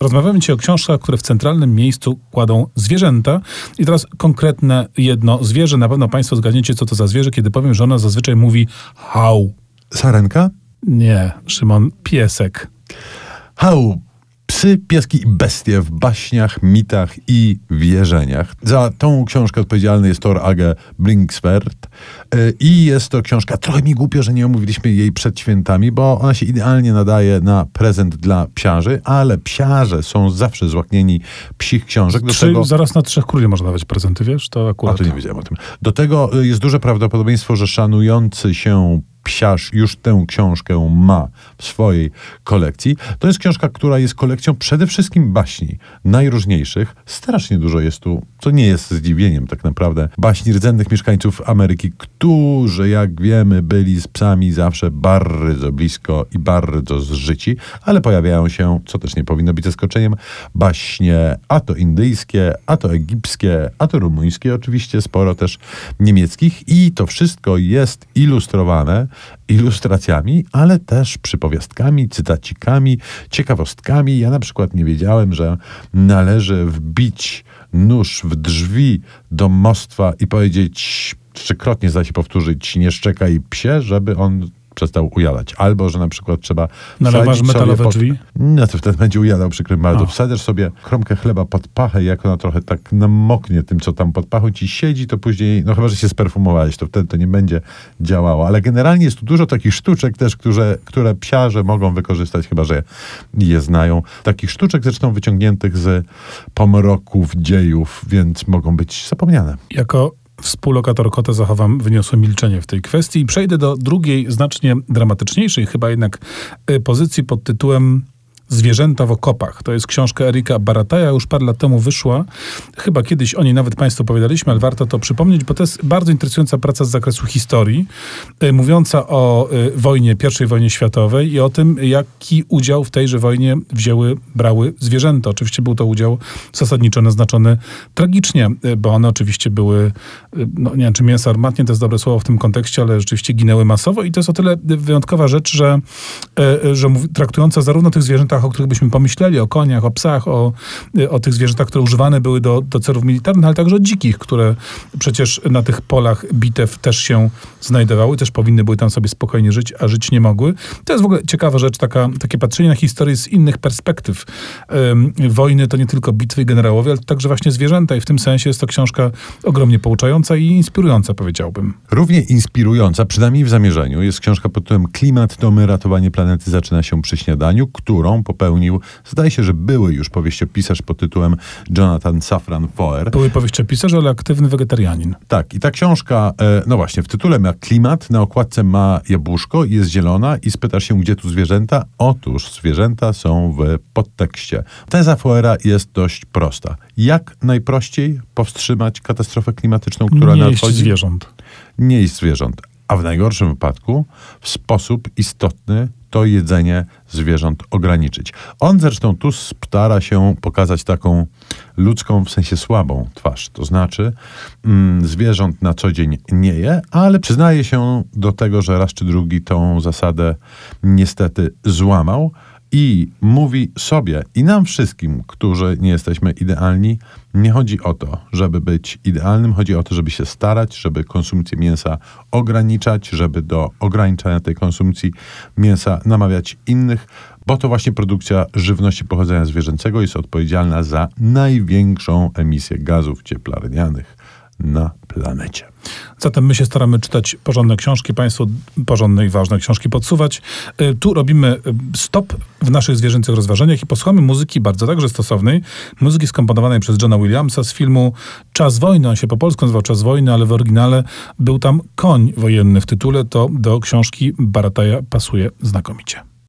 Rozmawiamy dzisiaj o książkach, które w centralnym miejscu kładą zwierzęta. I teraz konkretne jedno zwierzę. Na pewno Państwo zgadniecie, co to za zwierzę, kiedy powiem, że ona zazwyczaj mówi hał. Sarenka? Nie, Szymon, piesek. Hał. Psy, pieski i bestie w baśniach, mitach i wierzeniach. Za tą książkę odpowiedzialny jest Thor Age Blinksford y, i jest to książka, trochę mi głupio, że nie omówiliśmy jej przed świętami, bo ona się idealnie nadaje na prezent dla psiarzy, ale psiarze są zawsze złaknieni psich książek. Do Trzy, tego... Zaraz na trzech króli można dawać prezenty, wiesz? To A akurat... to nie wiedziałem o tym. Do tego y, jest duże prawdopodobieństwo, że szanujący się psiarz już tę książkę ma w swojej kolekcji. To jest książka, która jest kolekcją przede wszystkim baśni najróżniejszych. Strasznie dużo jest tu, co nie jest zdziwieniem tak naprawdę, baśni rdzennych mieszkańców Ameryki, którzy, jak wiemy, byli z psami zawsze bardzo blisko i bardzo zżyci, ale pojawiają się, co też nie powinno być zaskoczeniem, baśnie a to indyjskie, a to egipskie, a to rumuńskie, oczywiście sporo też niemieckich i to wszystko jest ilustrowane ilustracjami, ale też przypowiastkami, cytacikami, ciekawostkami. Ja na przykład nie wiedziałem, że należy wbić nóż w drzwi domostwa i powiedzieć trzykrotnie zda się powtórzyć nie szczekaj psie, żeby on przestał ujadać. Albo, że na przykład trzeba No, ale wsadzić masz metalowe sobie drzwi? No to wtedy będzie ujadał przykrym bardzo. A. Wsadzisz sobie kromkę chleba pod pachę, jak ona trochę tak namoknie tym, co tam pod pachą ci siedzi, to później, no chyba, że się sperfumowałeś, to wtedy to nie będzie działało. Ale generalnie jest tu dużo takich sztuczek też, które, które psiarze mogą wykorzystać, chyba, że je znają. Takich sztuczek zresztą wyciągniętych z pomroków dziejów, więc mogą być zapomniane. Jako współlokator kota zachowam wyniosłe milczenie w tej kwestii. I przejdę do drugiej, znacznie dramatyczniejszej chyba jednak y, pozycji pod tytułem Zwierzęta w okopach. To jest książka Erika Barataja, już parę lat temu wyszła. Chyba kiedyś o niej nawet Państwu opowiadaliśmy, ale warto to przypomnieć, bo to jest bardzo interesująca praca z zakresu historii, y, mówiąca o y, wojnie, I wojnie światowej i o tym, jaki udział w tejże wojnie wzięły, brały zwierzęta. Oczywiście był to udział zasadniczo naznaczony tragicznie, y, bo one oczywiście były, y, no nie wiem, czy mięso armatnie to jest dobre słowo w tym kontekście, ale rzeczywiście ginęły masowo i to jest o tyle wyjątkowa rzecz, że, y, y, że traktująca zarówno tych o których byśmy pomyśleli, o koniach, o psach, o, y, o tych zwierzętach, które używane były do, do celów militarnych, ale także o dzikich, które przecież na tych polach bitew też się znajdowały, też powinny były tam sobie spokojnie żyć, a żyć nie mogły. To jest w ogóle ciekawa rzecz, taka, takie patrzenie na historię z innych perspektyw. Wojny to nie tylko bitwy i generałowie, ale także właśnie zwierzęta i w tym sensie jest to książka ogromnie pouczająca i inspirująca, powiedziałbym. Równie inspirująca, przynajmniej w zamierzeniu, jest książka pod tytułem Klimat to my, ratowanie planety zaczyna się przy śniadaniu, którą popełnił, zdaje się, że były już powieściopisarz pod tytułem Jonathan Safran Foer. Były powieściopisarz, ale aktywny wegetarianin. Tak, i ta książka, e, no właśnie, w tytule ma klimat, na okładce ma jabłuszko, jest zielona i spytasz się, gdzie tu zwierzęta? Otóż zwierzęta są w podtekście. Teza Foera jest dość prosta. Jak najprościej powstrzymać katastrofę klimatyczną, która nie nadchodzi? zwierząt. nie jeść zwierząt, a w najgorszym wypadku w sposób istotny to jedzenie zwierząt ograniczyć. On zresztą tu stara się pokazać taką ludzką, w sensie słabą twarz. To znaczy, mm, zwierząt na co dzień nie je, ale przyznaje się do tego, że raz czy drugi tą zasadę niestety złamał i mówi sobie i nam wszystkim, którzy nie jesteśmy idealni, nie chodzi o to, żeby być idealnym, chodzi o to, żeby się starać, żeby konsumpcję mięsa ograniczać, żeby do ograniczania tej konsumpcji mięsa namawiać innych, bo to właśnie produkcja żywności pochodzenia zwierzęcego jest odpowiedzialna za największą emisję gazów cieplarnianych na planecie. Zatem my się staramy czytać porządne książki, Państwu porządne i ważne książki podsuwać. Y, Tu robimy y, stop w naszych zwierzęcych rozważaniach i posłuchamy muzyki bardzo także stosownej. Muzyki skomponowanej przez Johna Williamsa z filmu Czas wojny. On się po polsku nazywał Czas wojny, ale w oryginale był tam koń wojenny w tytule. To do książki Barataja pasuje znakomicie.